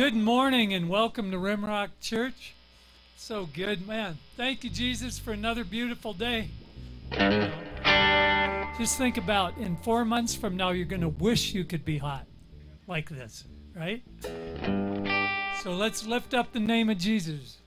Good morning and welcome to Rimrock Church. So good, man. Thank you, Jesus, for another beautiful day. Just think about in four months from now, you're going to wish you could be hot like this, right? So let's lift up the name of Jesus.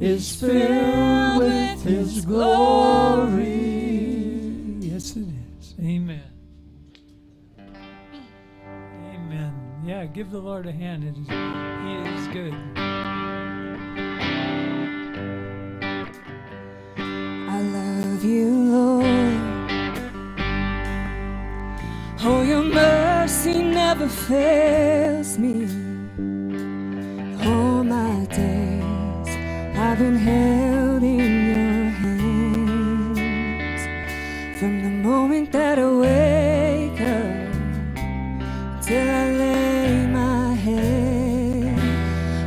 is filled with his glory. Yes, it is. Amen. Amen. Yeah, give the Lord a hand. It is, he is good. I love you, Lord. Oh, your mercy never fails. Been held in your hands from the moment that I wake up till I lay my head.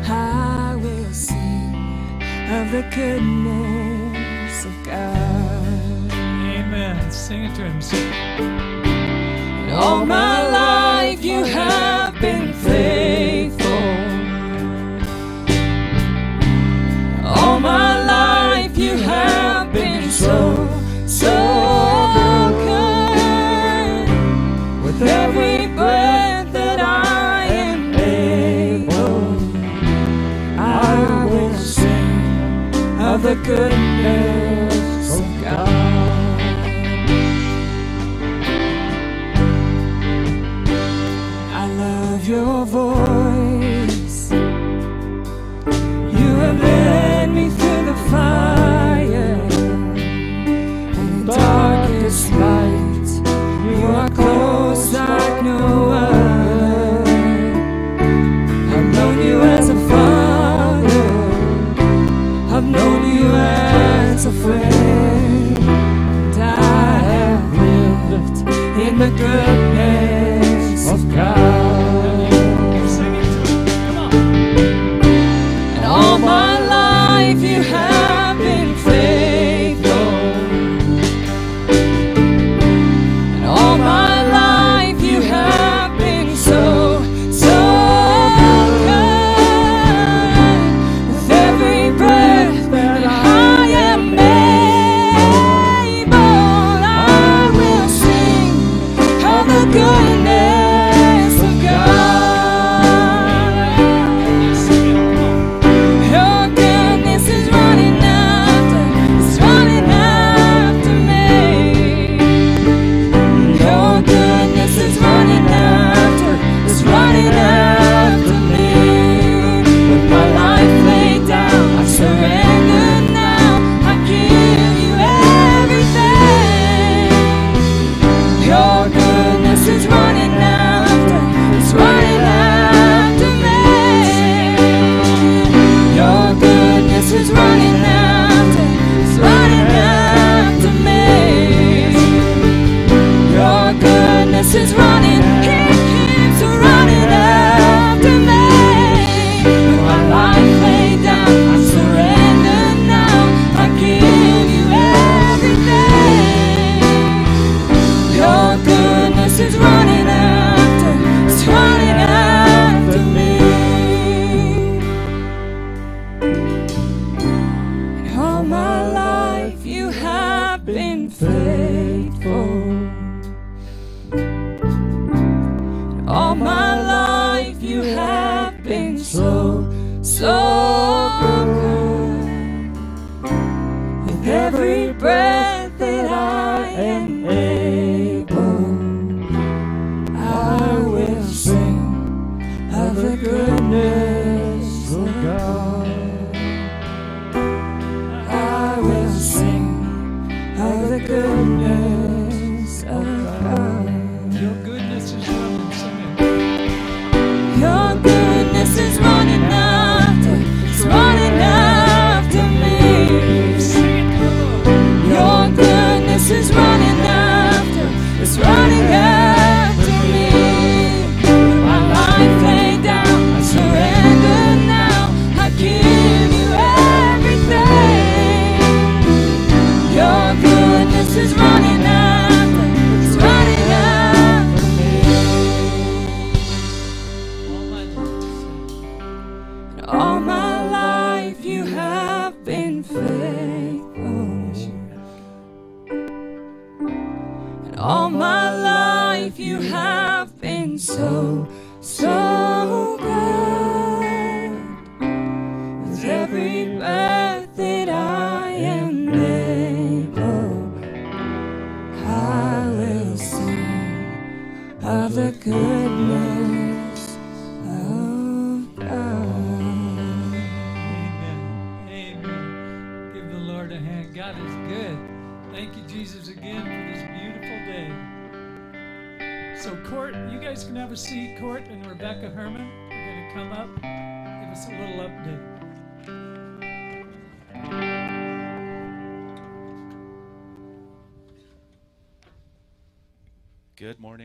I will sing of the goodness of God. Amen. Sing it to him. Sing. My of the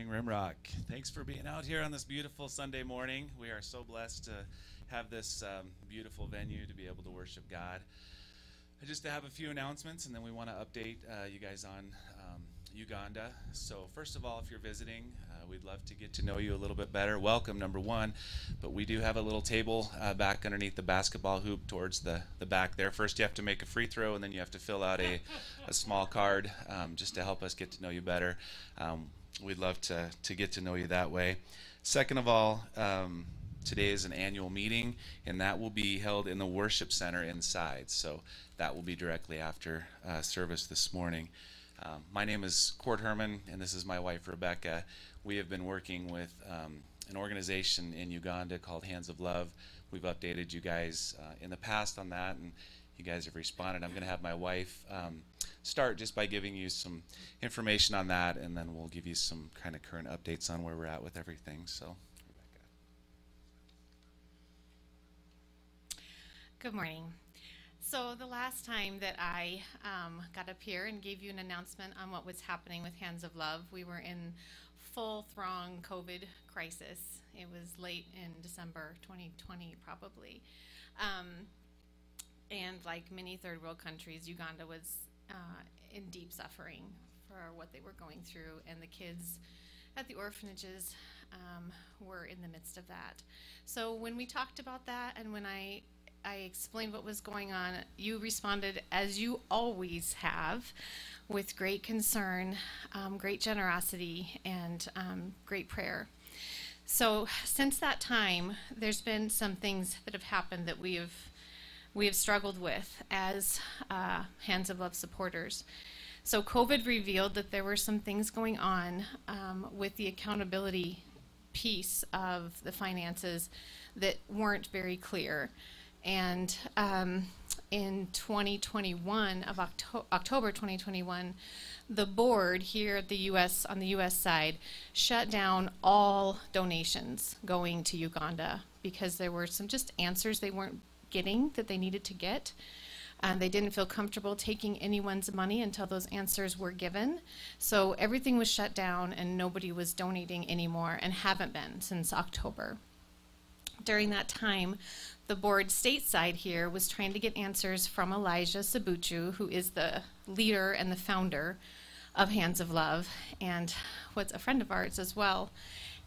morning, Rimrock. Thanks for being out here on this beautiful Sunday morning. We are so blessed to have this um, beautiful venue to be able to worship God. just to have a few announcements, and then we want to update uh, you guys on um, Uganda. So, first of all, if you're visiting, uh, we'd love to get to know you a little bit better. Welcome, number one. But we do have a little table uh, back underneath the basketball hoop towards the, the back there. First, you have to make a free throw, and then you have to fill out a, a small card um, just to help us get to know you better. Um, we'd love to, to get to know you that way. Second of all, um, today is an annual meeting, and that will be held in the worship center inside. So that will be directly after uh, service this morning. Um, my name is Court Herman, and this is my wife Rebecca. We have been working with um, an organization in Uganda called Hands of Love. We've updated you guys uh, in the past on that, and you guys have responded. I'm going to have my wife um, start just by giving you some information on that, and then we'll give you some kind of current updates on where we're at with everything. So. Rebecca. Good morning. So the last time that I um, got up here and gave you an announcement on what was happening with Hands of Love, we were in full throng COVID crisis. It was late in December 2020, probably. Um, and like many third world countries, Uganda was uh, in deep suffering for what they were going through, and the kids at the orphanages um, were in the midst of that. So when we talked about that, and when I I explained what was going on, you responded as you always have, with great concern, um, great generosity, and um, great prayer. So since that time, there's been some things that have happened that we have we have struggled with as uh, Hands of Love supporters. So COVID revealed that there were some things going on um, with the accountability piece of the finances that weren't very clear. And um, in 2021, of Octo- October 2021, the board here at the U.S. on the U.S. side shut down all donations going to Uganda because there were some just answers they weren't getting that they needed to get. And they didn't feel comfortable taking anyone's money until those answers were given. So everything was shut down and nobody was donating anymore and haven't been since October. During that time, the board stateside here was trying to get answers from Elijah Sabuchu, who is the leader and the founder of Hands of Love, and what's a friend of ours as well.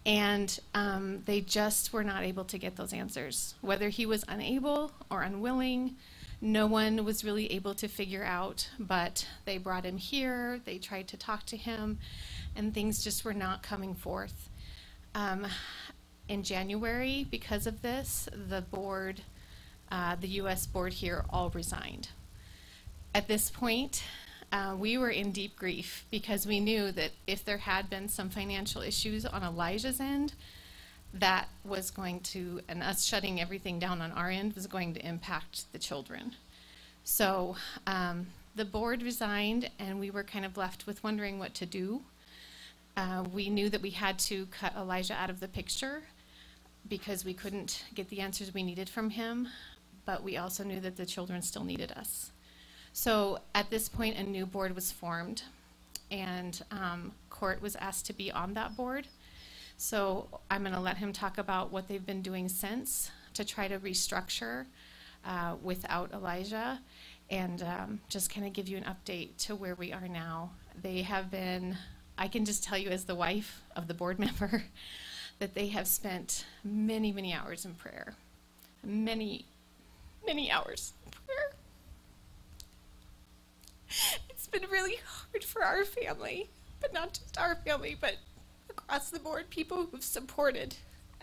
And um, they just were not able to get those answers. Whether he was unable or unwilling, no one was really able to figure out. But they brought him here, they tried to talk to him, and things just were not coming forth. Um, in January, because of this, the board, uh, the U.S. board here, all resigned. At this point, uh, we were in deep grief because we knew that if there had been some financial issues on Elijah's end, that was going to, and us shutting everything down on our end was going to impact the children. So um, the board resigned, and we were kind of left with wondering what to do. Uh, we knew that we had to cut Elijah out of the picture because we couldn't get the answers we needed from him, but we also knew that the children still needed us. So at this point, a new board was formed, and um, Court was asked to be on that board. So I'm going to let him talk about what they've been doing since to try to restructure uh, without Elijah and um, just kind of give you an update to where we are now. They have been, I can just tell you as the wife of the board member, that they have spent many, many hours in prayer. Many, many hours in prayer. It's been really hard for our family, but not just our family, but across the board, people who've supported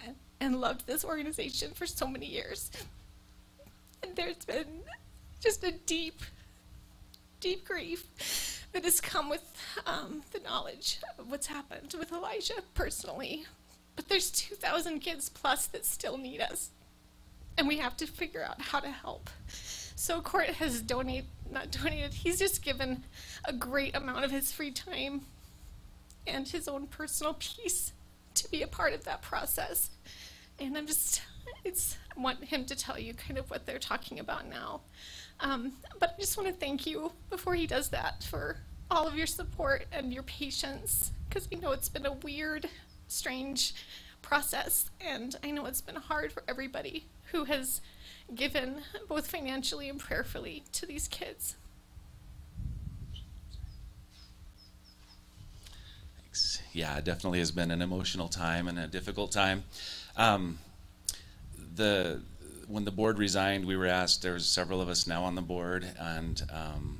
and, and loved this organization for so many years. And there's been just a deep, deep grief that has come with um, the knowledge of what's happened with Elijah personally, but there's 2,000 kids plus that still need us. And we have to figure out how to help. So Court has donated, not donated, he's just given a great amount of his free time and his own personal peace to be a part of that process. And I'm just, it's, I want him to tell you kind of what they're talking about now. Um, but I just want to thank you before he does that for all of your support and your patience because we know it's been a weird strange process, and I know it's been hard for everybody who has given both financially and prayerfully to these kids. Thanks. Yeah, it definitely has been an emotional time and a difficult time. Um, the when the board resigned, we were asked. There's several of us now on the board, and um,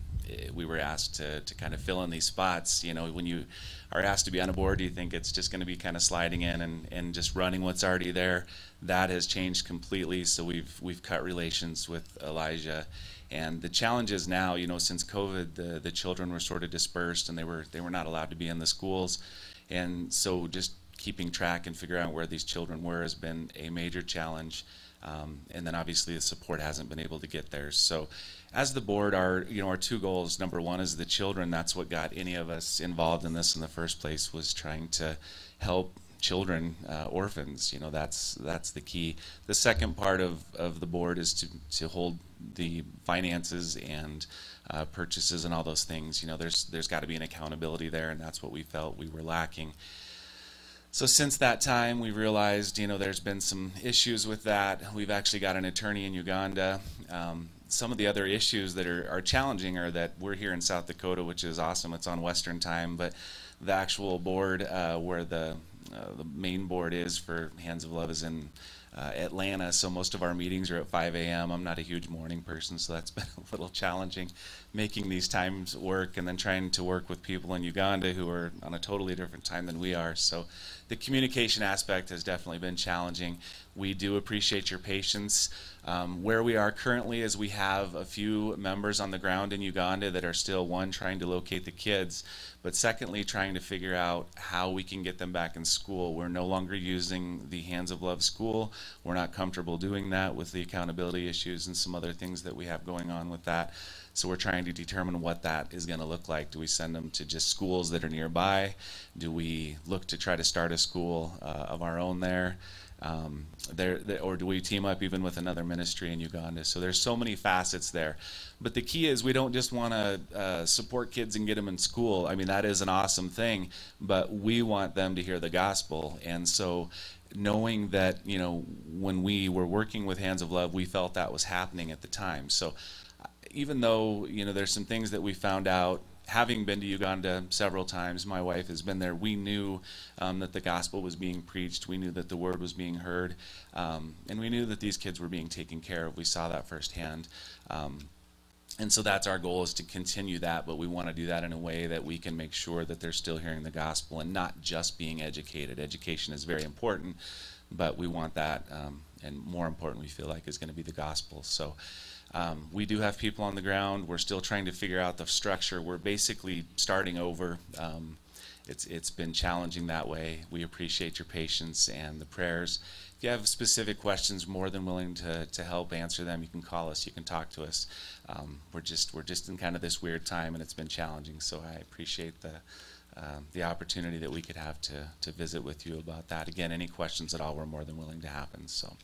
we were asked to to kind of fill in these spots. You know, when you are asked to be on a board, do you think it's just going to be kind of sliding in and, and just running what's already there? That has changed completely. So we've we've cut relations with Elijah, and the challenge is now, you know, since COVID, the the children were sort of dispersed and they were they were not allowed to be in the schools, and so just keeping track and figuring out where these children were has been a major challenge. Um, and then obviously the support hasn't been able to get there. So as the board, our you know our two goals. Number one is the children. That's what got any of us involved in this in the first place. Was trying to help children, uh, orphans. You know that's that's the key. The second part of, of the board is to to hold the finances and uh, purchases and all those things. You know there's there's got to be an accountability there, and that's what we felt we were lacking. So since that time, we realized, you know, there's been some issues with that. We've actually got an attorney in Uganda. Um, some of the other issues that are, are challenging are that we're here in South Dakota, which is awesome. It's on Western time, but the actual board uh, where the uh, the main board is for Hands of Love is in uh, Atlanta, so most of our meetings are at 5 a.m. I'm not a huge morning person, so that's been a little challenging making these times work and then trying to work with people in Uganda who are on a totally different time than we are. So the communication aspect has definitely been challenging. We do appreciate your patience. Um, where we are currently is we have a few members on the ground in Uganda that are still, one, trying to locate the kids, but secondly, trying to figure out how we can get them back in school. We're no longer using the Hands of Love school. We're not comfortable doing that with the accountability issues and some other things that we have going on with that. So we're trying to determine what that is going to look like. Do we send them to just schools that are nearby? Do we look to try to start a school uh, of our own there? Um, there, there, or do we team up even with another ministry in Uganda? So there's so many facets there. But the key is we don't just want to uh, support kids and get them in school. I mean, that is an awesome thing, but we want them to hear the gospel. And so knowing that, you know, when we were working with Hands of Love, we felt that was happening at the time. So even though you know there's some things that we found out having been to Uganda several times, my wife has been there. We knew um, that the gospel was being preached. We knew that the word was being heard, um, and we knew that these kids were being taken care of. We saw that firsthand. Um, and so that's our goal is to continue that, but we want to do that in a way that we can make sure that they're still hearing the gospel and not just being educated. Education is very important, but we want that, um, and more important, we feel like, is going to be the gospel. So um, we do have people on the ground. We're still trying to figure out the structure. We're basically starting over. Um, it's it's been challenging that way. We appreciate your patience and the prayers. If you have specific questions, more than willing to, to help answer them. You can call us. You can talk to us. Um, we're just we're just in kind of this weird time, and it's been challenging. So I appreciate the uh, the opportunity that we could have to to visit with you about that. Again, any questions at all, we're more than willing to happen. So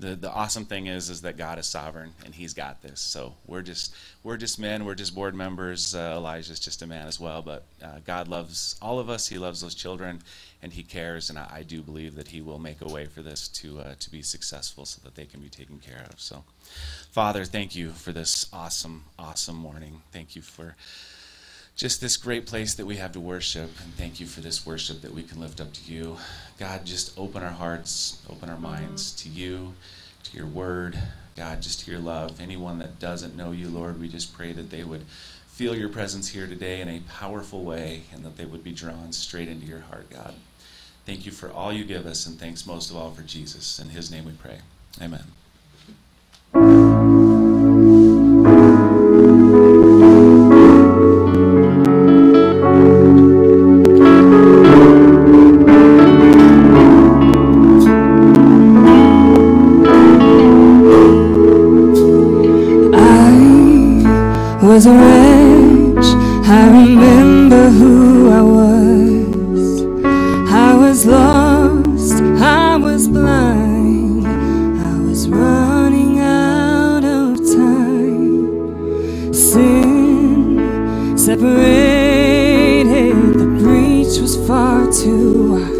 the, the awesome thing is is that God is sovereign and He's got this. So we're just we're just men. We're just board members. Uh, Elijah's just a man as well. But uh, God loves all of us. He loves those children, and He cares. And I, I do believe that He will make a way for this to uh, to be successful, so that they can be taken care of. So, Father, thank you for this awesome awesome morning. Thank you for just this great place that we have to worship. And thank you for this worship that we can lift up to you. God, just open our hearts, open our minds to you, to your word. God, just to your love. Anyone that doesn't know you, Lord, we just pray that they would feel your presence here today in a powerful way and that they would be drawn straight into your heart, God. Thank you for all you give us, and thanks most of all for Jesus. In his name we pray. Amen. Was a wretch. I remember who I was. I was lost. I was blind. I was running out of time. Sin separated. The breach was far too wide.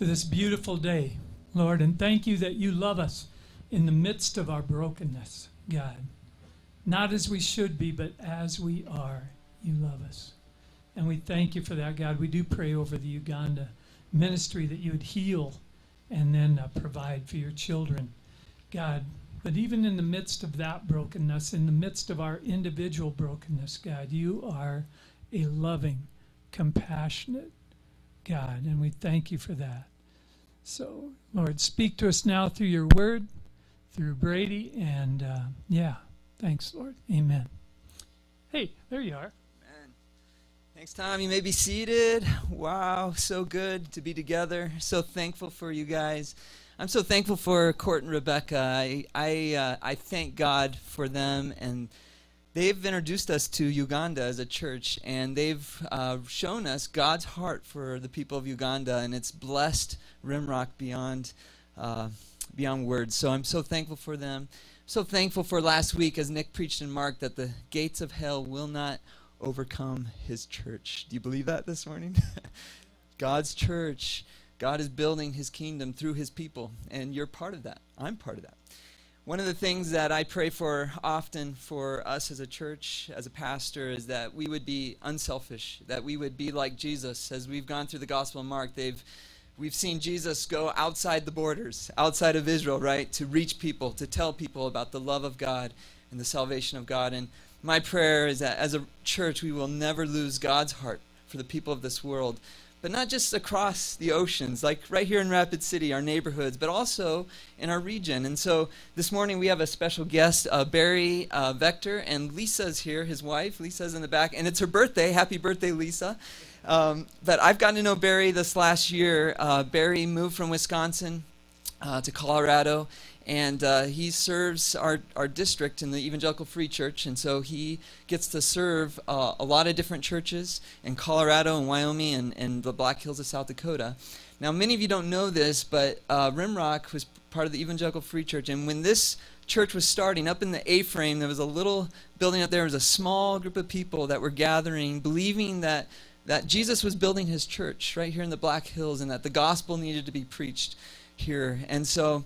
to this beautiful day, Lord, and thank you that you love us in the midst of our brokenness, God. Not as we should be, but as we are, you love us. And we thank you for that, God. We do pray over the Uganda ministry that you would heal and then uh, provide for your children, God. But even in the midst of that brokenness, in the midst of our individual brokenness, God, you are a loving, compassionate God, and we thank you for that. So, Lord, speak to us now through your word, through Brady, and uh, yeah, thanks, Lord. Amen. Hey, there you are. Amen. Thanks, Tom. You may be seated. Wow, so good to be together. So thankful for you guys. I'm so thankful for Court and Rebecca. I I, uh, I thank God for them, and they've introduced us to Uganda as a church, and they've uh, shown us God's heart for the people of Uganda, and it's blessed Rimrock beyond uh, beyond words. So I'm so thankful for them. So thankful for last week as Nick preached in Mark that the gates of hell will not overcome his church. Do you believe that this morning? God's church. God is building his kingdom through his people, and you're part of that. I'm part of that. One of the things that I pray for often for us as a church, as a pastor, is that we would be unselfish, that we would be like Jesus. As we've gone through the Gospel of Mark, they've we've seen Jesus go outside the borders, outside of Israel, right, to reach people, to tell people about the love of God and the salvation of God. And my prayer is that as a church, we will never lose God's heart for the people of this world, but not just across the oceans, like right here in Rapid City, our neighborhoods, but also in our region. And so this morning we have a special guest, uh, Barry uh, Vector, and Lisa's here, his wife. Lisa's in the back, and it's her birthday. Happy birthday, Lisa. Um, but I've gotten to know Barry this last year. Uh, Barry moved from Wisconsin uh, to Colorado, and uh, he serves our, our district in the Evangelical Free Church, and so he gets to serve uh, a lot of different churches in Colorado and Wyoming and, and the Black Hills of South Dakota. Now, many of you don't know this, but uh, Rimrock was part of the Evangelical Free Church, and when this church was starting, up in the A frame, there was a little building up there. There was a small group of people that were gathering, believing that that Jesus was building his church right here in the Black Hills and that the gospel needed to be preached here. And so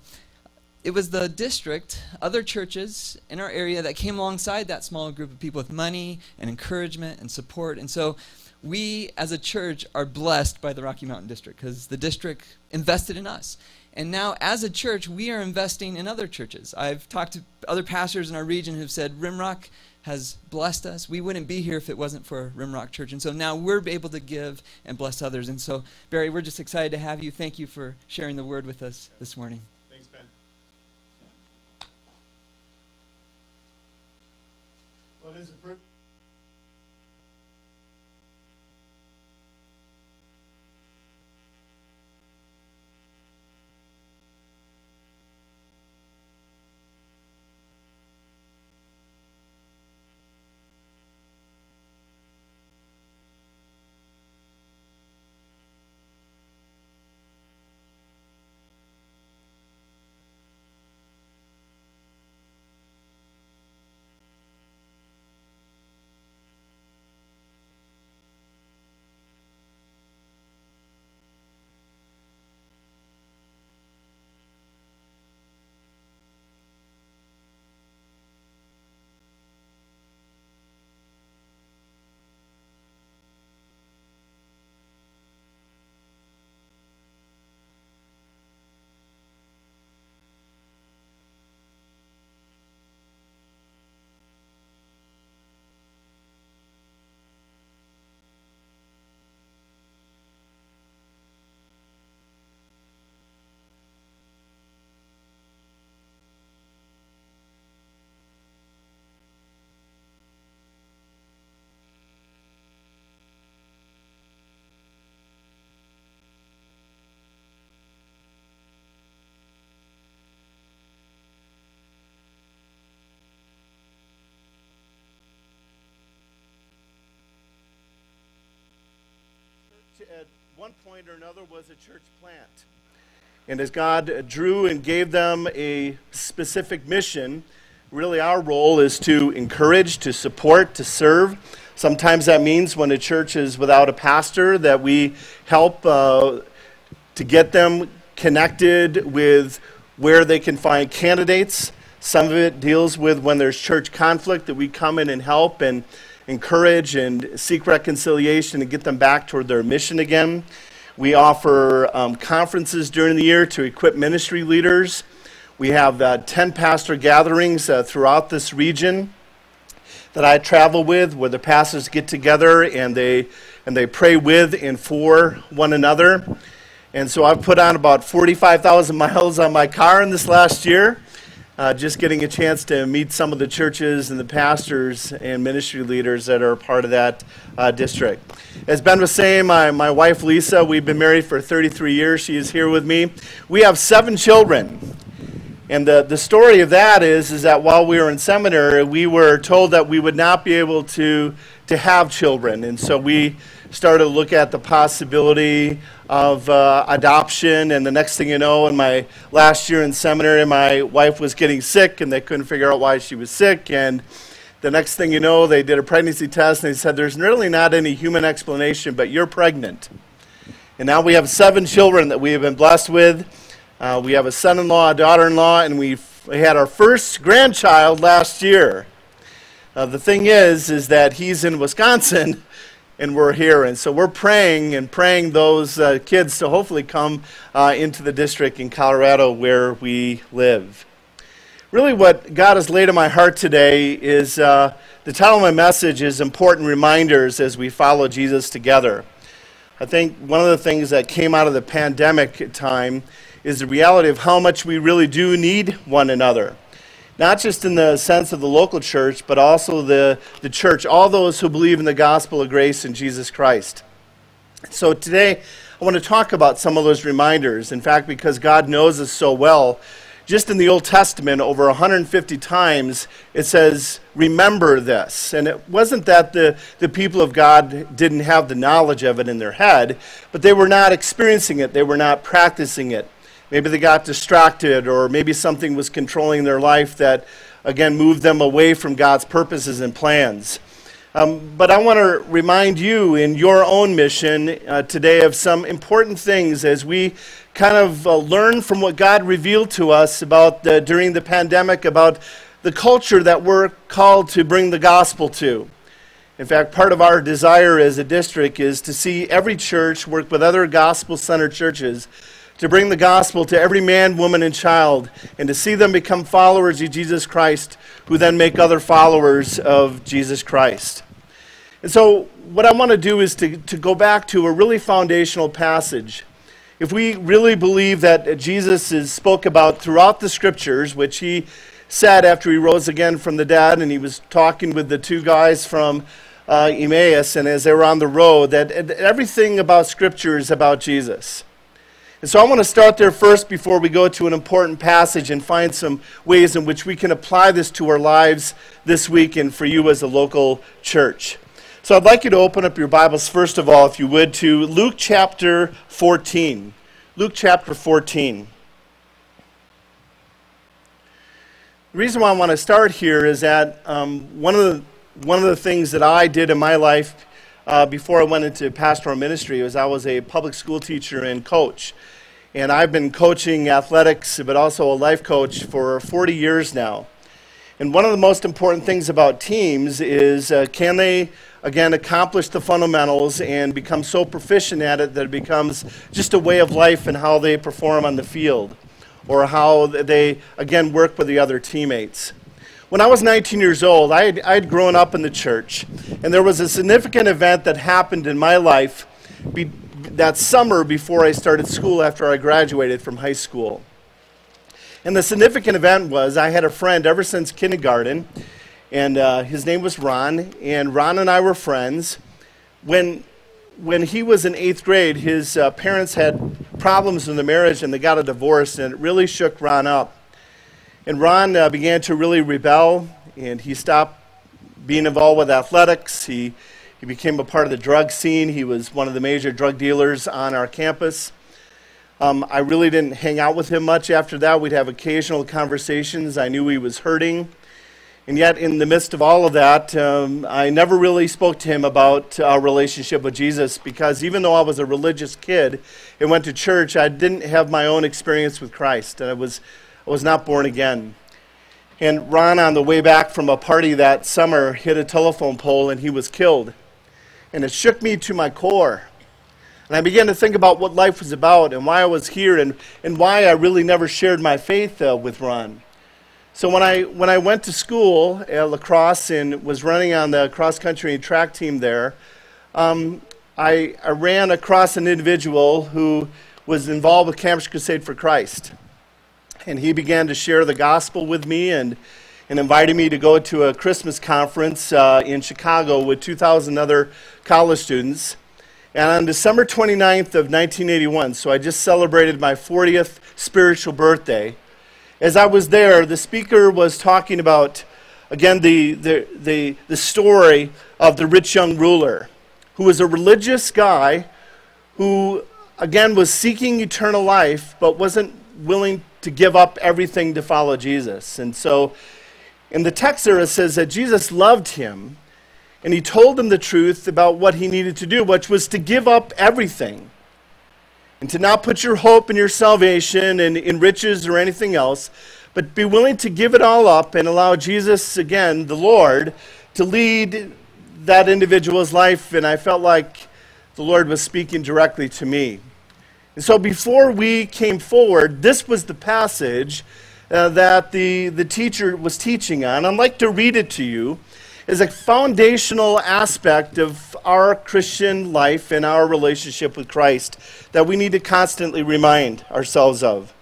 it was the district, other churches in our area that came alongside that small group of people with money and encouragement and support. And so we as a church are blessed by the Rocky Mountain District because the district invested in us. And now, as a church, we are investing in other churches. I've talked to other pastors in our region who've said Rimrock has blessed us. We wouldn't be here if it wasn't for Rimrock Church. And so now we're able to give and bless others. And so, Barry, we're just excited to have you. Thank you for sharing the word with us this morning. Thanks, Ben. Well, it is a privilege. At one point or another was a church plant. And as God drew and gave them a specific mission, really our role is to encourage, to support, to serve. Sometimes that means when a church is without a pastor, that we help uh, to get them connected with where they can find candidates. Some of it deals with when there's church conflict, that we come in and help and encourage and seek reconciliation and get them back toward their mission again. We offer um, conferences during the year to equip ministry leaders. We have uh, 10 pastor gatherings uh, throughout this region that I travel with where the pastors get together and they, and they pray with and for one another. And so I've put on about 45,000 miles on my car in this last year, uh, just getting a chance to meet some of the churches and the pastors and ministry leaders that are part of that uh, district. As Ben was saying, my, my wife Lisa, we've been married for 33 years. She is here with me. We have seven children. And the, the story of that is, is that while we were in seminary, we were told that we would not be able to, to have children. And so we started to look at the possibility of uh, adoption. And the next thing you know, in my last year in seminary, my wife was getting sick, and they couldn't figure out why she was sick. And the next thing you know, they did a pregnancy test, and they said, There's really not any human explanation, but you're pregnant. And now we have seven children that we have been blessed with. Uh, we have a son in law, a daughter in law, and we had our first grandchild last year. Uh, the thing is, is that he's in Wisconsin and we're here. And so we're praying and praying those uh, kids to hopefully come uh, into the district in Colorado where we live. Really, what God has laid on my heart today is uh, the title of my message is Important Reminders as we follow Jesus together. I think one of the things that came out of the pandemic time is the reality of how much we really do need one another not just in the sense of the local church, but also the, the church, all those who believe in the gospel of grace in Jesus Christ. So today, I want to talk about some of those reminders. In fact, because God knows us so well, just in the Old Testament, over 150 times, it says, Remember this. And it wasn't that the, the people of God didn't have the knowledge of it in their head, but they were not experiencing it, they were not practicing it. Maybe they got distracted, or maybe something was controlling their life that, again, moved them away from God's purposes and plans. Um, but I want to remind you in your own mission uh, today of some important things as we kind of uh, learn from what God revealed to us about the, during the pandemic about the culture that we're called to bring the gospel to. In fact, part of our desire as a district is to see every church work with other gospel centered churches to bring the gospel to every man, woman, and child, and to see them become followers of Jesus Christ, who then make other followers of Jesus Christ. And so, what I want to do is to, to go back to a really foundational passage. If we really believe that Jesus is spoke about throughout the scriptures, which he said after he rose again from the dead, and he was talking with the two guys from uh, Emmaus, and as they were on the road, that everything about scripture is about Jesus. And so I want to start there first before we go to an important passage and find some ways in which we can apply this to our lives this week and for you as a local church. So I'd like you to open up your Bibles, first of all, if you would, to Luke chapter 14. Luke chapter 14. The reason why I want to start here is that um, one, of the, one of the things that I did in my life uh, before I went into pastoral ministry was I was a public school teacher and coach. And I've been coaching athletics, but also a life coach for 40 years now. And one of the most important things about teams is uh, can they, again, accomplish the fundamentals and become so proficient at it that it becomes just a way of life and how they perform on the field or how they, again, work with the other teammates. When I was 19 years old, I had, I had grown up in the church, and there was a significant event that happened in my life be, that summer before I started school after I graduated from high school. And the significant event was I had a friend ever since kindergarten, and uh, his name was Ron, and Ron and I were friends. When, when he was in eighth grade, his uh, parents had problems in the marriage and they got a divorce, and it really shook Ron up. And Ron uh, began to really rebel, and he stopped being involved with athletics. He he became a part of the drug scene. He was one of the major drug dealers on our campus. Um, I really didn't hang out with him much after that. We'd have occasional conversations. I knew he was hurting. And yet, in the midst of all of that, um, I never really spoke to him about our relationship with Jesus because even though I was a religious kid and went to church, I didn't have my own experience with Christ. and I was, I was not born again. And Ron, on the way back from a party that summer, hit a telephone pole and he was killed and it shook me to my core. And I began to think about what life was about and why I was here and, and why I really never shared my faith uh, with Ron. So when I, when I went to school at La Crosse and was running on the cross country track team there, um, I, I ran across an individual who was involved with Campus Crusade for Christ. And he began to share the gospel with me and, and invited me to go to a Christmas conference uh, in Chicago with 2,000 other college students. And on December 29th of 1981, so I just celebrated my 40th spiritual birthday, as I was there, the speaker was talking about, again, the, the, the, the story of the rich young ruler, who was a religious guy who, again, was seeking eternal life, but wasn't willing to give up everything to follow Jesus. And so in the text there it says that Jesus loved him and he told them the truth about what he needed to do, which was to give up everything and to not put your hope in your salvation and in riches or anything else, but be willing to give it all up and allow Jesus, again, the Lord, to lead that individual's life. And I felt like the Lord was speaking directly to me. And so before we came forward, this was the passage uh, that the, the teacher was teaching on. I'd like to read it to you as a foundational aspect of our Christian life and our relationship with Christ that we need to constantly remind ourselves of.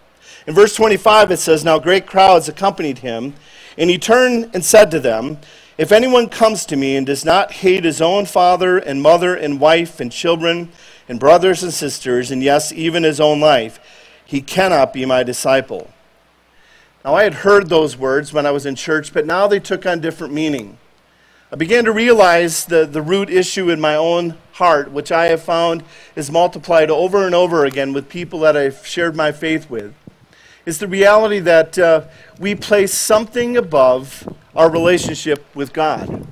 In verse 25, it says, Now great crowds accompanied him, and he turned and said to them, If anyone comes to me and does not hate his own father and mother and wife and children and brothers and sisters, and yes, even his own life, he cannot be my disciple. Now, I had heard those words when I was in church, but now they took on different meaning. I began to realize the, the root issue in my own heart, which I have found is multiplied over and over again with people that I've shared my faith with, is the reality that uh, we place something above our relationship with God.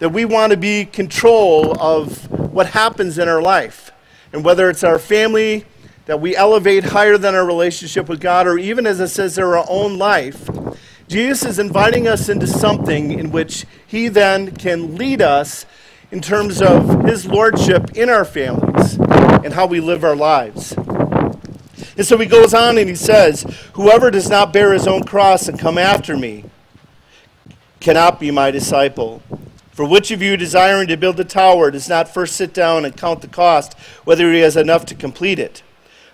That we want to be control of what happens in our life. And whether it's our family, that we elevate higher than our relationship with God, or even as it says, our own life, Jesus is inviting us into something in which he then can lead us in terms of his lordship in our families and how we live our lives. And so he goes on and he says, Whoever does not bear his own cross and come after me cannot be my disciple. For which of you desiring to build a tower does not first sit down and count the cost, whether he has enough to complete it?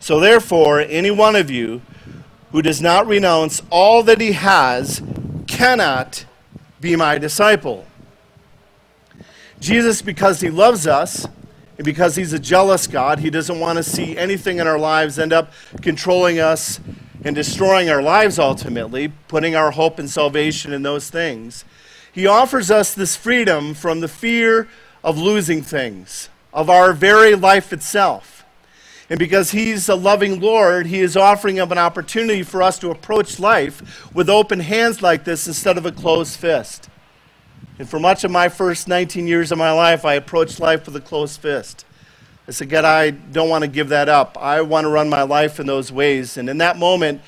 So therefore, any one of you who does not renounce all that he has cannot be my disciple. Jesus, because he loves us, and because he's a jealous God, he doesn't want to see anything in our lives end up controlling us and destroying our lives ultimately, putting our hope and salvation in those things. He offers us this freedom from the fear of losing things, of our very life itself. And because He's a loving Lord, He is offering up an opportunity for us to approach life with open hands like this instead of a closed fist. And for much of my first 19 years of my life, I approached life with a closed fist. I said, God, I don't want to give that up. I want to run my life in those ways. And in that moment,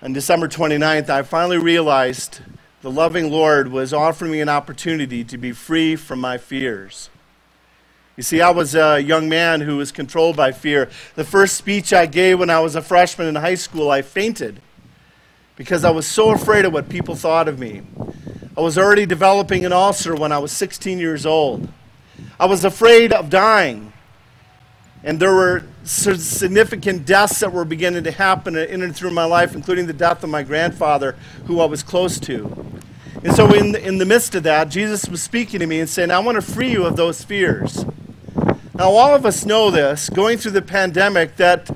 on December 29th, I finally realized the loving Lord was offering me an opportunity to be free from my fears. You see, I was a young man who was controlled by fear. The first speech I gave when I was a freshman in high school, I fainted because I was so afraid of what people thought of me. I was already developing an ulcer when I was 16 years old. I was afraid of dying. And there were significant deaths that were beginning to happen in and through my life, including the death of my grandfather, who I was close to. And so, in the, in the midst of that, Jesus was speaking to me and saying, I want to free you of those fears. Now, all of us know this, going through the pandemic, that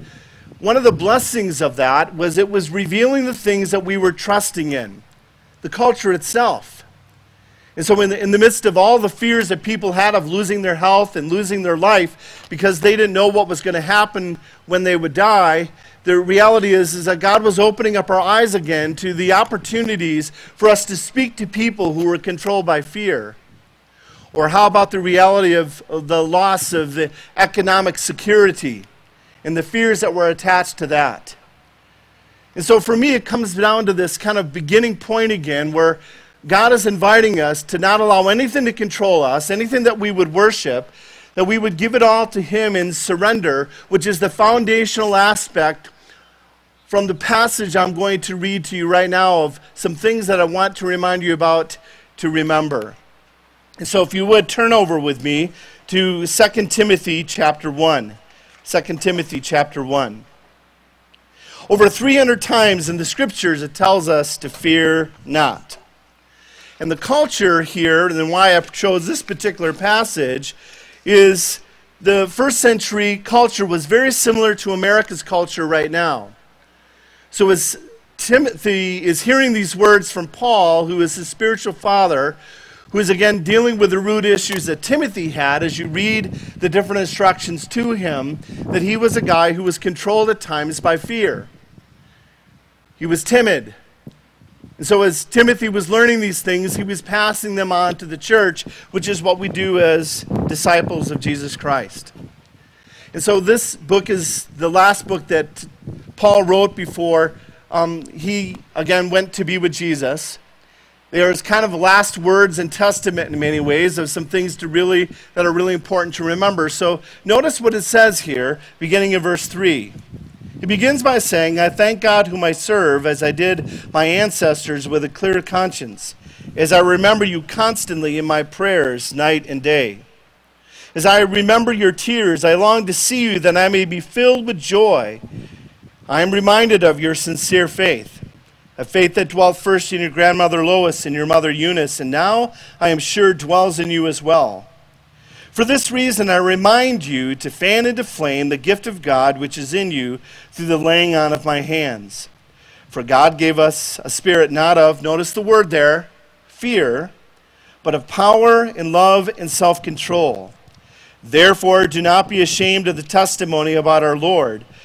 one of the blessings of that was it was revealing the things that we were trusting in, the culture itself. And so, in the, in the midst of all the fears that people had of losing their health and losing their life because they didn't know what was going to happen when they would die, the reality is, is that God was opening up our eyes again to the opportunities for us to speak to people who were controlled by fear. Or how about the reality of, the loss of the economic security and the fears that were attached to that? And so for me, it comes down to this kind of beginning point again where God is inviting us to not allow anything to control us, anything that we would worship, that we would give it all to Him in surrender, which is the foundational aspect from the passage I'm going to read to you right now of some things that I want to remind you about to remember. And so if you would turn over with me to 2 Timothy chapter 1. 2 Timothy chapter 1. Over 300 times in the scriptures it tells us to fear not. And the culture here, and why I chose this particular passage, is the first century culture was very similar to America's culture right now. So as Timothy is hearing these words from Paul, who is his spiritual father, who is again dealing with the root issues that Timothy had as you read the different instructions to him, that he was a guy who was controlled at times by fear. He was timid. And so, as Timothy was learning these things, he was passing them on to the church, which is what we do as disciples of Jesus Christ. And so, this book is the last book that Paul wrote before um, he, again, went to be with Jesus. There's kind of last words and testament in many ways of some things to really that are really important to remember. So notice what it says here, beginning in verse 3. He begins by saying, I thank God whom I serve as I did my ancestors with a clear conscience, as I remember you constantly in my prayers night and day. As I remember your tears, I long to see you that I may be filled with joy. I am reminded of your sincere faith, a faith that dwelt first in your grandmother Lois and your mother Eunice, and now I am sure dwells in you as well. For this reason, I remind you to fan into flame the gift of God which is in you through the laying on of my hands. For God gave us a spirit not of, notice the word there, fear, but of power and love and self control. Therefore, do not be ashamed of the testimony about our Lord,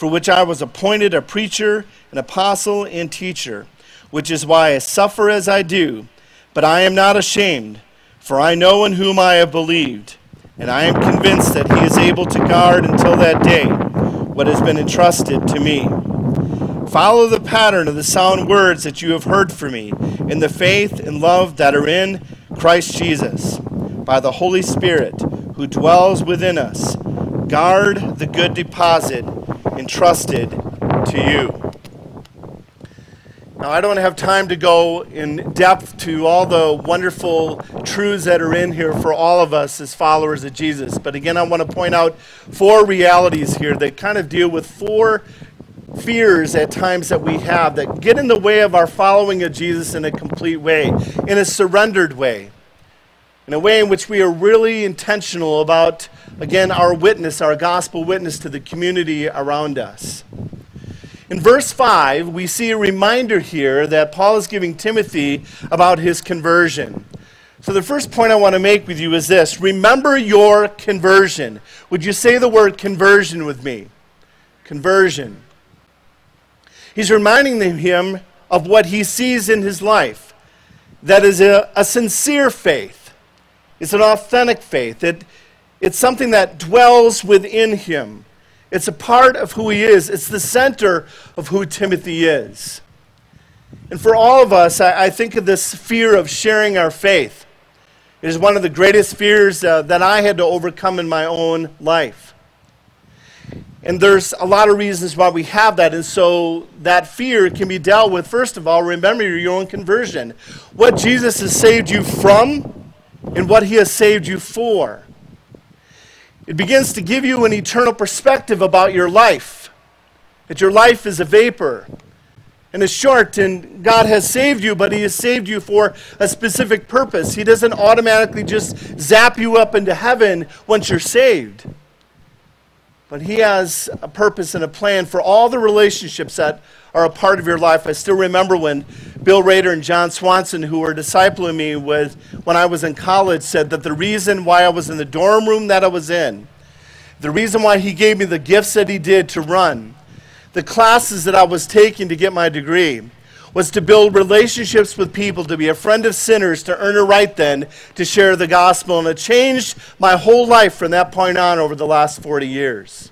for which I was appointed a preacher, an apostle, and teacher, which is why I suffer as I do, but I am not ashamed, for I know in whom I have believed and I am convinced that He is able to guard until that day what has been entrusted to me. Follow the pattern of the sound words that you have heard from me in the faith and love that are in Christ Jesus. By the Holy Spirit who dwells within us, guard the good deposit entrusted to you. Now, I don't have time to go in depth to all the wonderful truths that are in here for all of us as followers of Jesus. But again, I want to point out four realities here that kind of deal with four fears at times that we have that get in the way of our following of Jesus in a complete way, in a surrendered way, in a way in which we are really intentional about, again, our witness, our gospel witness to the community around us. In verse 5, we see a reminder here that Paul is giving Timothy about his conversion. So, the first point I want to make with you is this remember your conversion. Would you say the word conversion with me? Conversion. He's reminding him of what he sees in his life that is a, a sincere faith, it's an authentic faith, it, it's something that dwells within him. It's a part of who he is, it's the center of who Timothy is. And for all of us, I, I think of this fear of sharing our faith. It is one of the greatest fears uh, that I had to overcome in my own life. And there's a lot of reasons why we have that. And so that fear can be dealt with, first of all, remember your own conversion. What Jesus has saved you from and what he has saved you for. It begins to give you an eternal perspective about your life, that your life is a vapor and is short, and God has saved you, but He has saved you for a specific purpose. He doesn't automatically just zap you up into heaven once you're saved. But He has a purpose and a plan for all the relationships that are a part of your life. I still remember when Bill Rader and John Swanson, who were discipling me with, when I was in college, said that the reason why I was in the dorm room that I was in, the reason why he gave me the gifts that he did to run, the classes that I was taking to get my degree, was to build relationships with people, to be a friend of sinners, to earn a right then to share the gospel. And it changed my whole life from that point on over the last 40 years.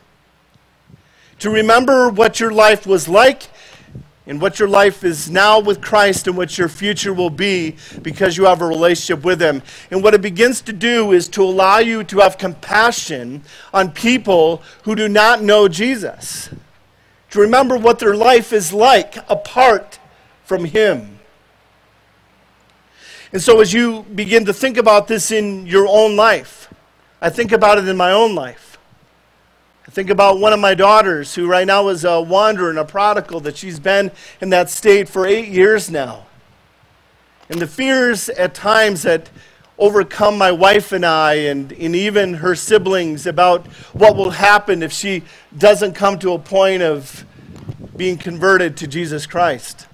To remember what your life was like and what your life is now with Christ and what your future will be because you have a relationship with Him. And what it begins to do is to allow you to have compassion on people who do not know Jesus. To remember what their life is like apart from Him. And so, as you begin to think about this in your own life, I think about it in my own life. I think about one of my daughters who right now is a wanderer and a prodigal, that she's been in that state for eight years now. And the fears at times that overcome my wife and I, and, and even her siblings, about what will happen if she doesn't come to a point of being converted to Jesus Christ.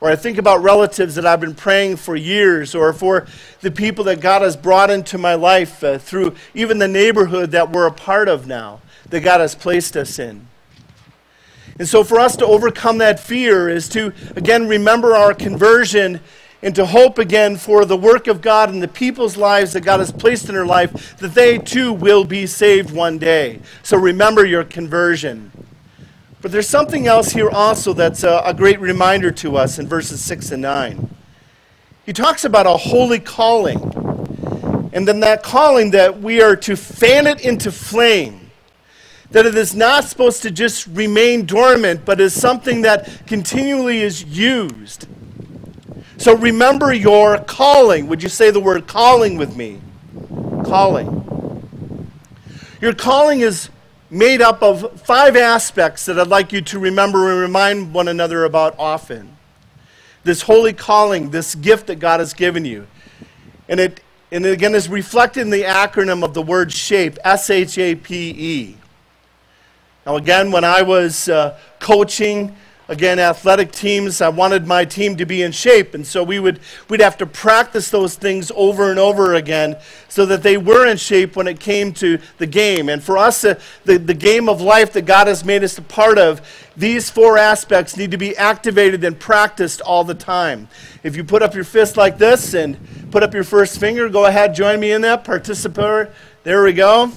Or I think about relatives that I've been praying for years, or for the people that God has brought into my life uh, through even the neighborhood that we're a part of now, that God has placed us in. And so, for us to overcome that fear is to, again, remember our conversion and to hope again for the work of God and the people's lives that God has placed in their life, that they too will be saved one day. So, remember your conversion. But there's something else here also that's a, a, great reminder to us in verses 6 and 9. He talks about a holy calling. And then that calling that we are to fan it into flame. That it is not supposed to just remain dormant, but is something that continually is used. So remember your calling. Would you say the word calling with me? Calling. Your calling is made up of five aspects that I'd like you to remember and remind one another about often. This holy calling, this gift that God has given you. And it, and it again is reflected in the acronym of the word SHAPE, S H A P E. Now, again, when I was uh, coaching, again athletic teams i wanted my team to be in shape and so we would we'd have to practice those things over and over again so that they were in shape when it came to the game. And for us uh, the, the game of life that god has made us a part of these four aspects need to be activated and practiced all the time. If you put up your fist like this and put up your first finger go ahead join me in that participate there we go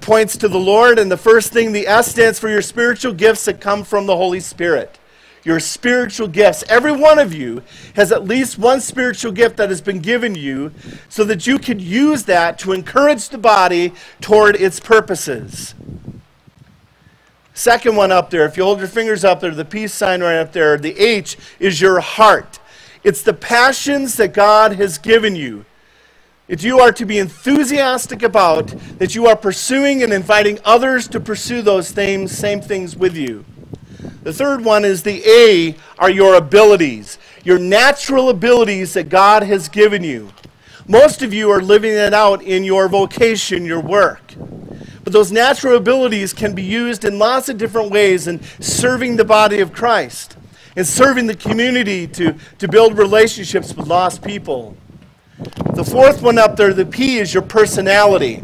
points to the Lord, and the first thing, the S stands for your spiritual gifts that come from the Holy Spirit. Your spiritual gifts. Every one of you has at least one spiritual gift that has been given you so that you can use that to encourage the body toward its purposes. Second one up there, if you hold your fingers up there, the peace sign right up there, the H is your heart. It's the passions that God has given you that you are to be enthusiastic about, that you are pursuing and inviting others to pursue those same, same things with you. The third one is the A are your abilities, your natural abilities that God has given you. Most of you are living it out in your vocation, your work. But those natural abilities can be used in lots of different ways in serving the body of Christ in serving the community to, to build relationships with lost people. The fourth one up there, the P, is your personality.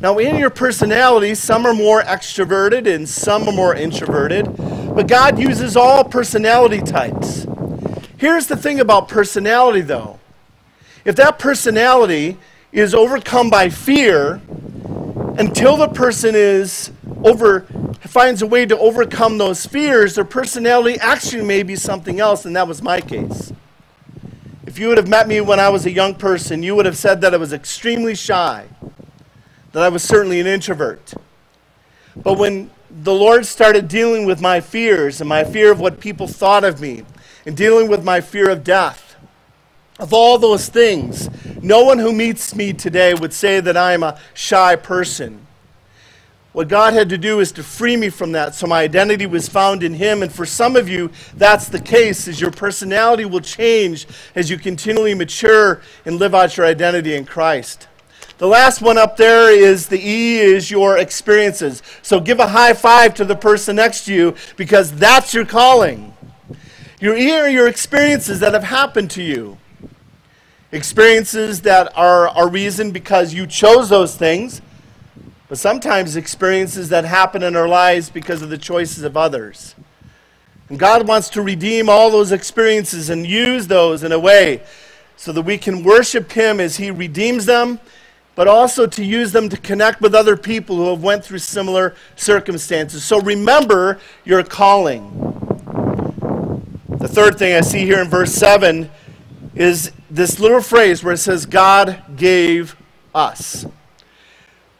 Now, in your personality, some are more extroverted and some are more introverted, but God uses all personality types. Here's the thing about personality, though. If that personality is overcome by fear, until the person is over finds a way to overcome those fears, their personality actually may be something else, and that was my case. If you would have met me when I was a young person, you would have said that I was extremely shy, that I was certainly an introvert. But when the Lord started dealing with my fears and my fear of what people thought of me, and dealing with my fear of death, of all those things, no one who meets me today would say that I am a shy person. What God had to do is to free me from that so my identity was found in Him. And for some of you, that's the case, is your personality will change as you continually mature and live out your identity in Christ. The last one up there is the E is your experiences. So give a high five to the person next to you because that's your calling. Your E are your experiences that have happened to you. Experiences that are a reason because you chose those things, but sometimes experiences that happen in our lives because of the choices of others. And God wants to redeem all those experiences and use those in a way so that we can worship Him as He redeems them, but also to use them to connect with other people who have went through similar circumstances. So remember your calling. The third thing I see here in verse 7 is this little phrase where it says, God gave us.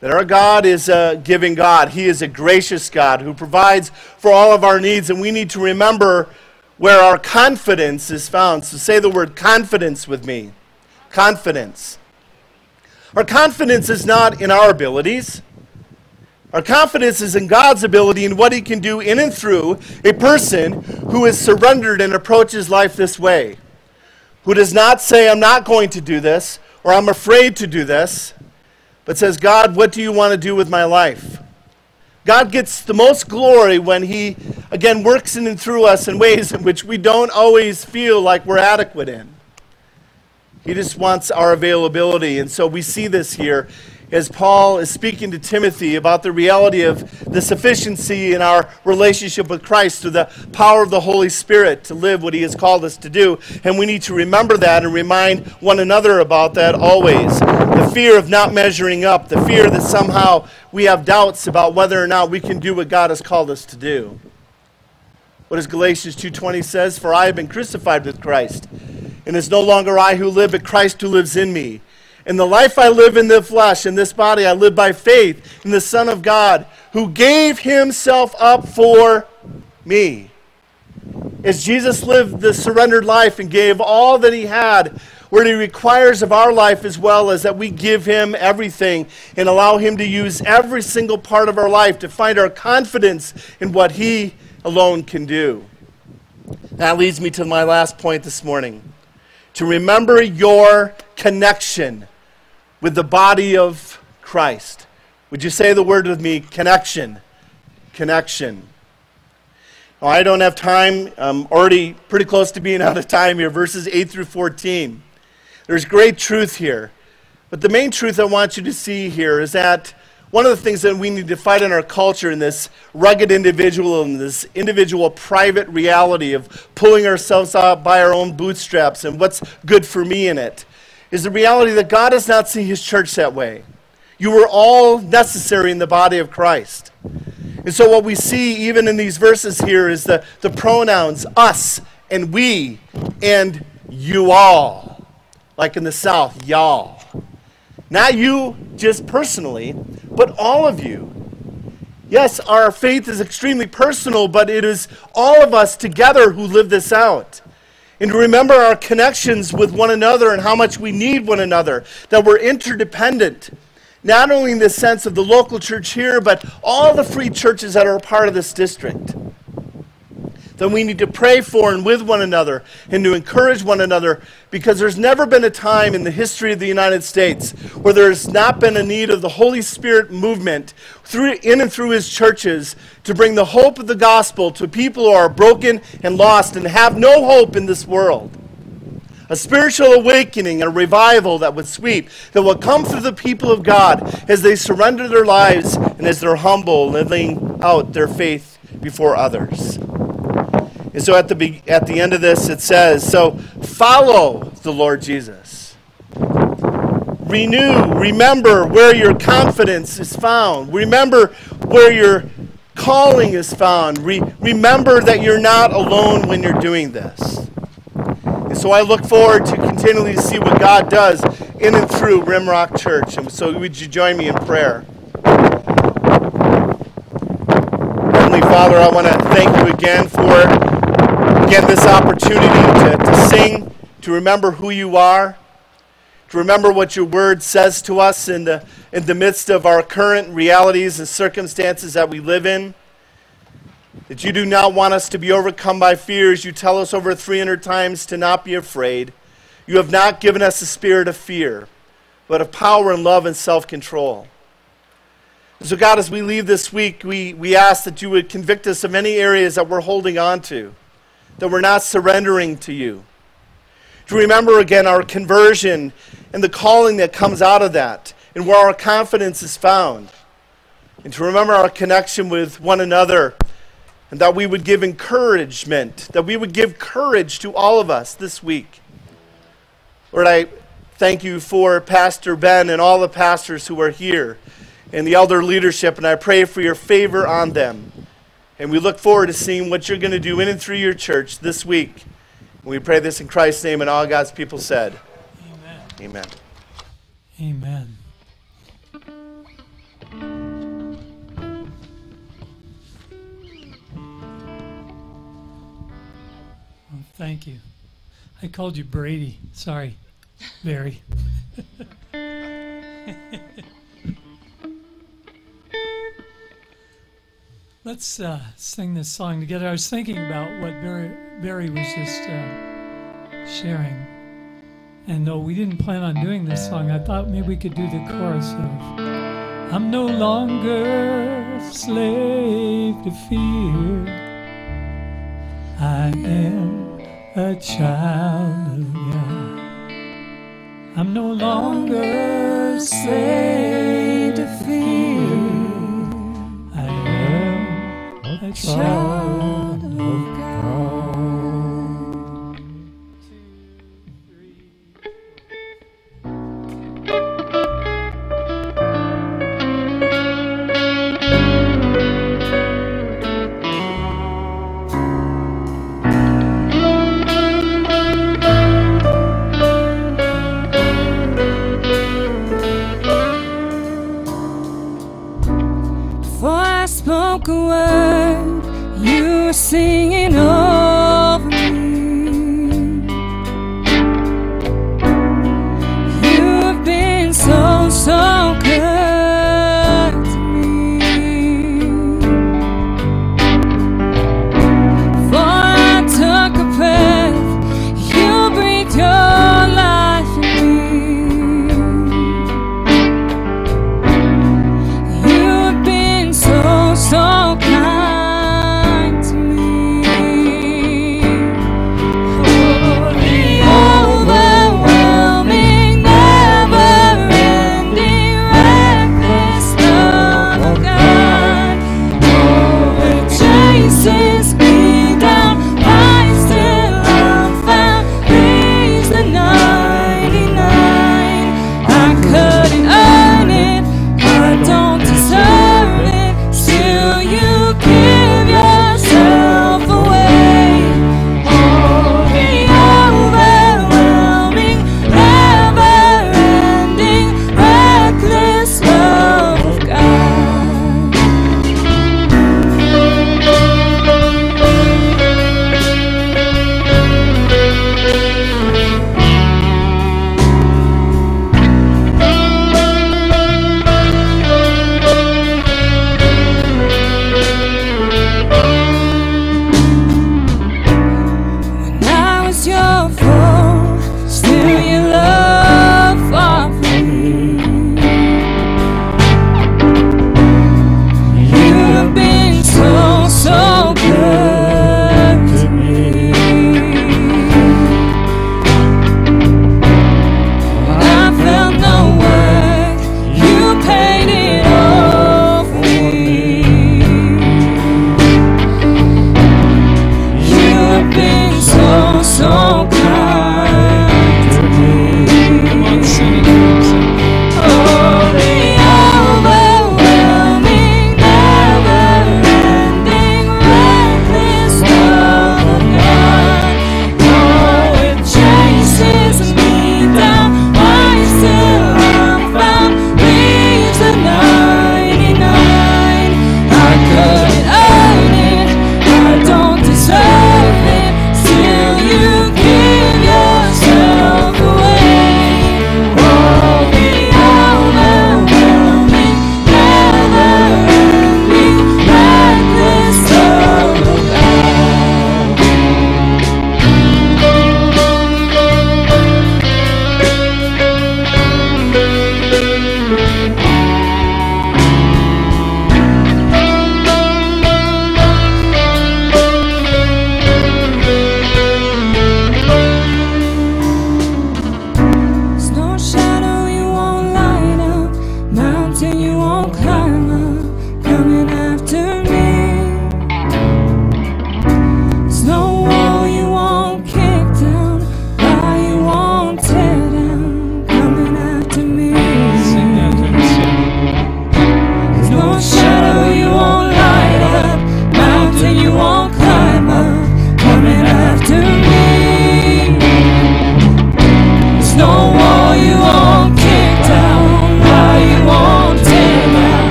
That our God is a giving God. He is a gracious God who provides for all of our needs, and we need to remember where our confidence is found. So say the word confidence with me. Confidence. Our confidence is not in our abilities. Our confidence is in God's ability and what He can do in and through a person who is surrendered and approaches life this way. Who does not say, I'm not going to do this, or I'm afraid to do this, but says, God, what do you want to do with my life? God gets the most glory when He, again, works in and through us in ways in which we don't always feel like we're adequate in. He just wants our availability. And so we see this here as Paul is speaking to Timothy about the reality of the sufficiency in our relationship with Christ through the power of the Holy Spirit to live what He has called us to do. And we need to remember that and remind one another about that always. The fear of not measuring up, the fear that somehow we have doubts about whether or not we can do what God has called us to do. What does Galatians 2:20 says? For I have been crucified with Christ, and it's no longer I who live, but Christ who lives in me. In the life I live in the flesh, in this body, I live by faith in the Son of God, who gave himself up for me. As Jesus lived the surrendered life and gave all that he had, what he requires of our life as well is that we give him everything and allow him to use every single part of our life to find our confidence in what he alone can do. That leads me to my last point this morning to remember your connection with the body of Christ. Would you say the word with me? Connection. Connection. I don't have time. I'm already pretty close to being out of time here. Verses 8 through 14. There's great truth here. But the main truth I want you to see here is that one of the things that we need to fight in our culture in this rugged individual and this individual private reality of pulling ourselves out by our own bootstraps and what's good for me in it is the reality that God does not see his church that way. You were all necessary in the body of Christ. And so, what we see even in these verses here is the, the pronouns us and we and you all. Like in the South, y'all. Not you just personally, but all of you. Yes, our faith is extremely personal, but it is all of us together who live this out and to remember our connections with one another and how much we need one another, that we're interdependent. Not only in the sense of the local church here, but all the free churches that are a part of this district. Then we need to pray for and with one another and to encourage one another because there's never been a time in the history of the United States where there's not been a need of the Holy Spirit movement through, in and through his churches to bring the hope of the gospel to people who are broken and lost and have no hope in this world. A spiritual awakening, and a revival that would sweep, that will come through the people of God as they surrender their lives and as they're humble, living out their faith before others. And so at the, be- at the end of this, it says, So follow the Lord Jesus. Renew, remember where your confidence is found. Remember where your calling is found. Re- remember that you're not alone when you're doing this. And so I look forward to continually to see what God does in and through Rimrock Church. And so would you join me in prayer? Heavenly Father, I want to thank you again for Again, this opportunity to, to sing, to remember who you are, to remember what your word says to us in the, in the midst of our current realities and circumstances that we live in. That you do not want us to be overcome by fears. You tell us over 300 times to not be afraid. You have not given us a spirit of fear, but of power and love and self control. So, God, as we leave this week, we, we ask that you would convict us of any areas that we're holding on to, that we're not surrendering to you. To remember again our conversion and the calling that comes out of that, and where our confidence is found. And to remember our connection with one another, and that we would give encouragement, that we would give courage to all of us this week. Lord, I thank you for Pastor Ben and all the pastors who are here and the elder leadership, and I pray for your favor on them. And we look forward to seeing what you're going to do in and through your church this week. And we pray this in Christ's name, and all God's people said, Amen. Amen. Amen. Oh, thank you. I called you Brady. Sorry, Barry. Let's uh, sing this song together. I was thinking about what Barry, Barry was just uh, sharing. And though we didn't plan on doing this song, I thought maybe we could do the chorus of I'm no longer slave to fear. I am a child of God. I'm no longer slave am a a word, you were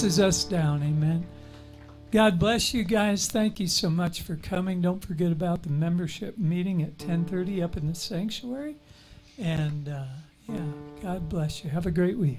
Chases us down. Amen. God bless you guys. Thank you so much for coming. Don't forget about the membership meeting at 10:30 up in the sanctuary. And uh, yeah, God bless you. Have a great week.